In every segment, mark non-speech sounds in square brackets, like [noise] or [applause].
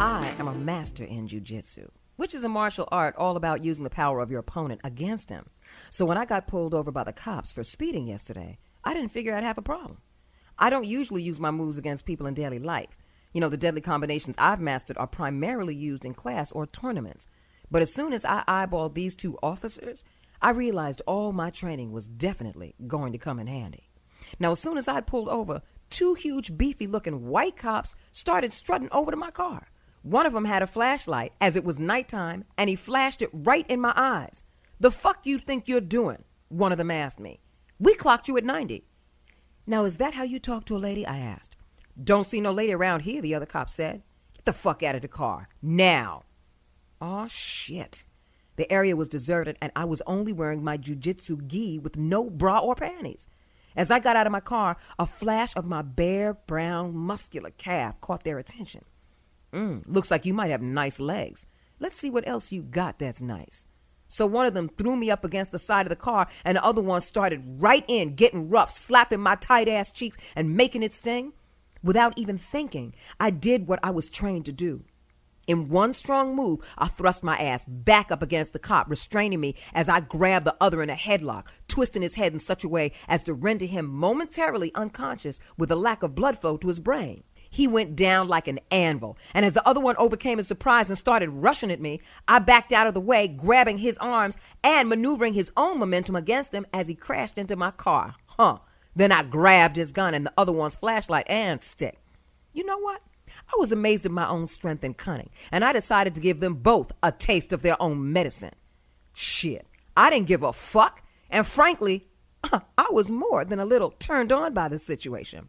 I am a master in jujitsu, which is a martial art all about using the power of your opponent against him. So when I got pulled over by the cops for speeding yesterday, I didn't figure I'd have a problem. I don't usually use my moves against people in daily life. You know, the deadly combinations I've mastered are primarily used in class or tournaments. But as soon as I eyeballed these two officers, I realized all my training was definitely going to come in handy. Now, as soon as I'd pulled over, two huge, beefy looking white cops started strutting over to my car. One of them had a flashlight as it was nighttime, and he flashed it right in my eyes. The fuck you think you're doing? One of them asked me. We clocked you at 90. Now, is that how you talk to a lady? I asked. Don't see no lady around here, the other cop said. Get the fuck out of the car. Now. Aw, shit. The area was deserted, and I was only wearing my jujitsu gi with no bra or panties. As I got out of my car, a flash of my bare, brown, muscular calf caught their attention. Mm, looks like you might have nice legs. Let's see what else you got that's nice. So one of them threw me up against the side of the car, and the other one started right in, getting rough, slapping my tight ass cheeks and making it sting. Without even thinking, I did what I was trained to do. In one strong move, I thrust my ass back up against the cop, restraining me as I grabbed the other in a headlock, twisting his head in such a way as to render him momentarily unconscious with a lack of blood flow to his brain. He went down like an anvil, and as the other one overcame his surprise and started rushing at me, I backed out of the way, grabbing his arms and maneuvering his own momentum against him as he crashed into my car. Huh. Then I grabbed his gun and the other one's flashlight and stick. You know what? I was amazed at my own strength and cunning, and I decided to give them both a taste of their own medicine. Shit, I didn't give a fuck, and frankly, [laughs] I was more than a little turned on by the situation.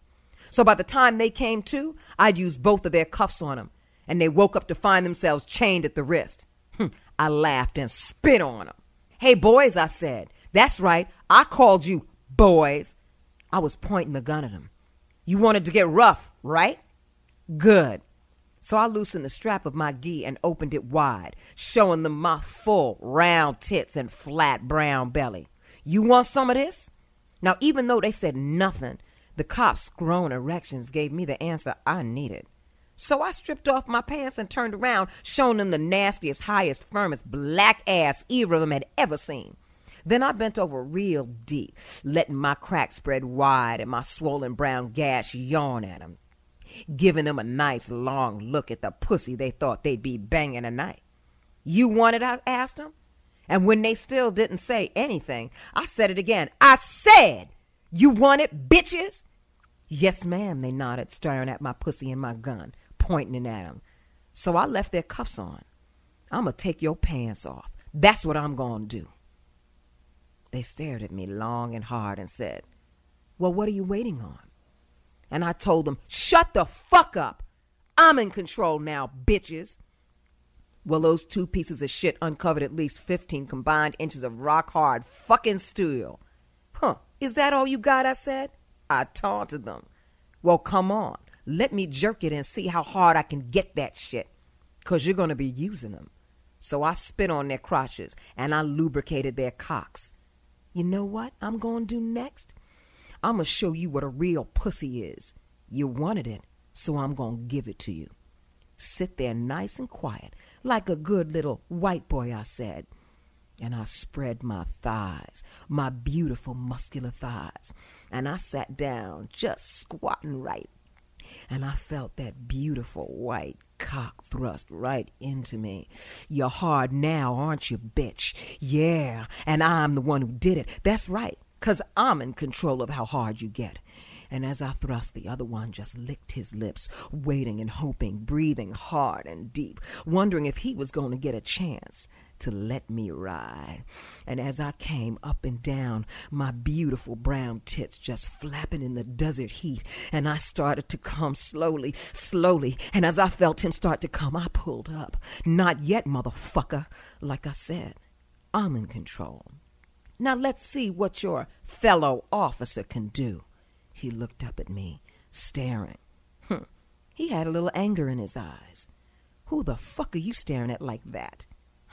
So by the time they came to, I'd used both of their cuffs on them, and they woke up to find themselves chained at the wrist. Hmm, I laughed and spit on them. Hey, boys, I said. That's right, I called you boys. I was pointing the gun at them. You wanted to get rough, right? Good. So I loosened the strap of my gi and opened it wide, showing them my full, round tits and flat brown belly. You want some of this? Now, even though they said nothing, the cop's grown erections gave me the answer I needed. So I stripped off my pants and turned around, showing them the nastiest, highest, firmest black ass either of them had ever seen. Then I bent over real deep, letting my crack spread wide and my swollen brown gash yawn at them giving them a nice long look at the pussy they thought they'd be banging tonight. You want it? I asked them. And when they still didn't say anything, I said it again. I said, You want it, bitches? Yes, ma'am, they nodded, staring at my pussy and my gun, pointing at them. So I left their cuffs on. I'm going to take your pants off. That's what I'm going to do. They stared at me long and hard and said, Well, what are you waiting on? And I told them, shut the fuck up. I'm in control now, bitches. Well, those two pieces of shit uncovered at least 15 combined inches of rock hard fucking steel. Huh, is that all you got? I said. I taunted them. Well, come on. Let me jerk it and see how hard I can get that shit. Because you're going to be using them. So I spit on their crotches and I lubricated their cocks. You know what I'm going to do next? I'm going to show you what a real pussy is. You wanted it, so I'm going to give it to you. Sit there nice and quiet, like a good little white boy, I said. And I spread my thighs, my beautiful muscular thighs, and I sat down, just squatting right. And I felt that beautiful white cock thrust right into me. You're hard now, aren't you, bitch? Yeah, and I'm the one who did it. That's right. Cause I'm in control of how hard you get. And as I thrust, the other one just licked his lips, waiting and hoping, breathing hard and deep, wondering if he was going to get a chance to let me ride. And as I came up and down, my beautiful brown tits just flapping in the desert heat, and I started to come slowly, slowly. And as I felt him start to come, I pulled up. Not yet, motherfucker. Like I said, I'm in control. Now let's see what your fellow officer can do. He looked up at me, staring. Hm. He had a little anger in his eyes. Who the fuck are you staring at like that?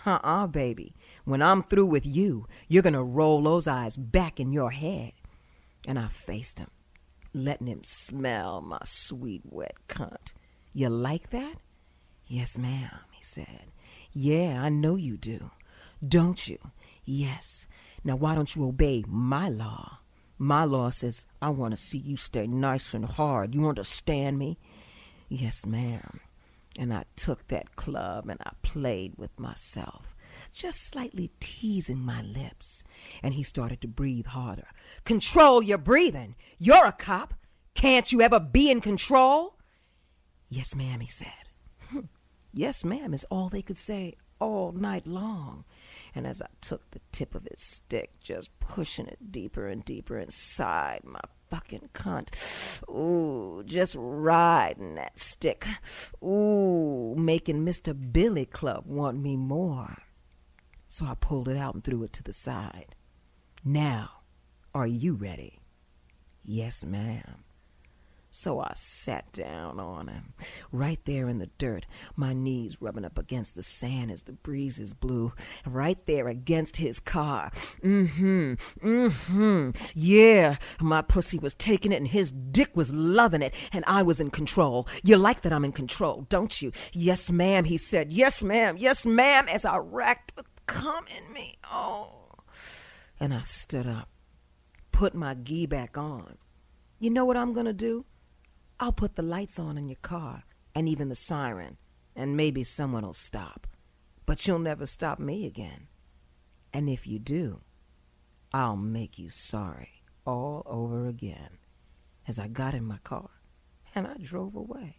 Uh uh, baby. When I'm through with you, you're gonna roll those eyes back in your head. And I faced him, letting him smell my sweet, wet cunt. You like that? Yes, ma'am, he said. Yeah, I know you do. Don't you? Yes. Now, why don't you obey my law? My law says I want to see you stay nice and hard. You understand me? Yes, ma'am. And I took that club and I played with myself, just slightly teasing my lips. And he started to breathe harder. Control your breathing. You're a cop. Can't you ever be in control? Yes, ma'am, he said. Hmm. yes, ma'am, is all they could say all night long. And as I took the tip of his stick, just pushing it deeper and deeper inside my fucking cunt. Ooh, just riding that stick. Ooh, making Mr. Billy Club want me more. So I pulled it out and threw it to the side. Now, are you ready? Yes, ma'am. So I sat down on him, right there in the dirt, my knees rubbing up against the sand as the breezes blew, right there against his car. Mm-hmm, mm-hmm, yeah, my pussy was taking it and his dick was loving it, and I was in control. You like that I'm in control, don't you? Yes, ma'am, he said. Yes, ma'am, yes, ma'am, as I racked with cum in me. Oh. And I stood up, put my gi back on. You know what I'm going to do? I'll put the lights on in your car and even the siren, and maybe someone'll stop. But you'll never stop me again. And if you do, I'll make you sorry all over again. As I got in my car and I drove away.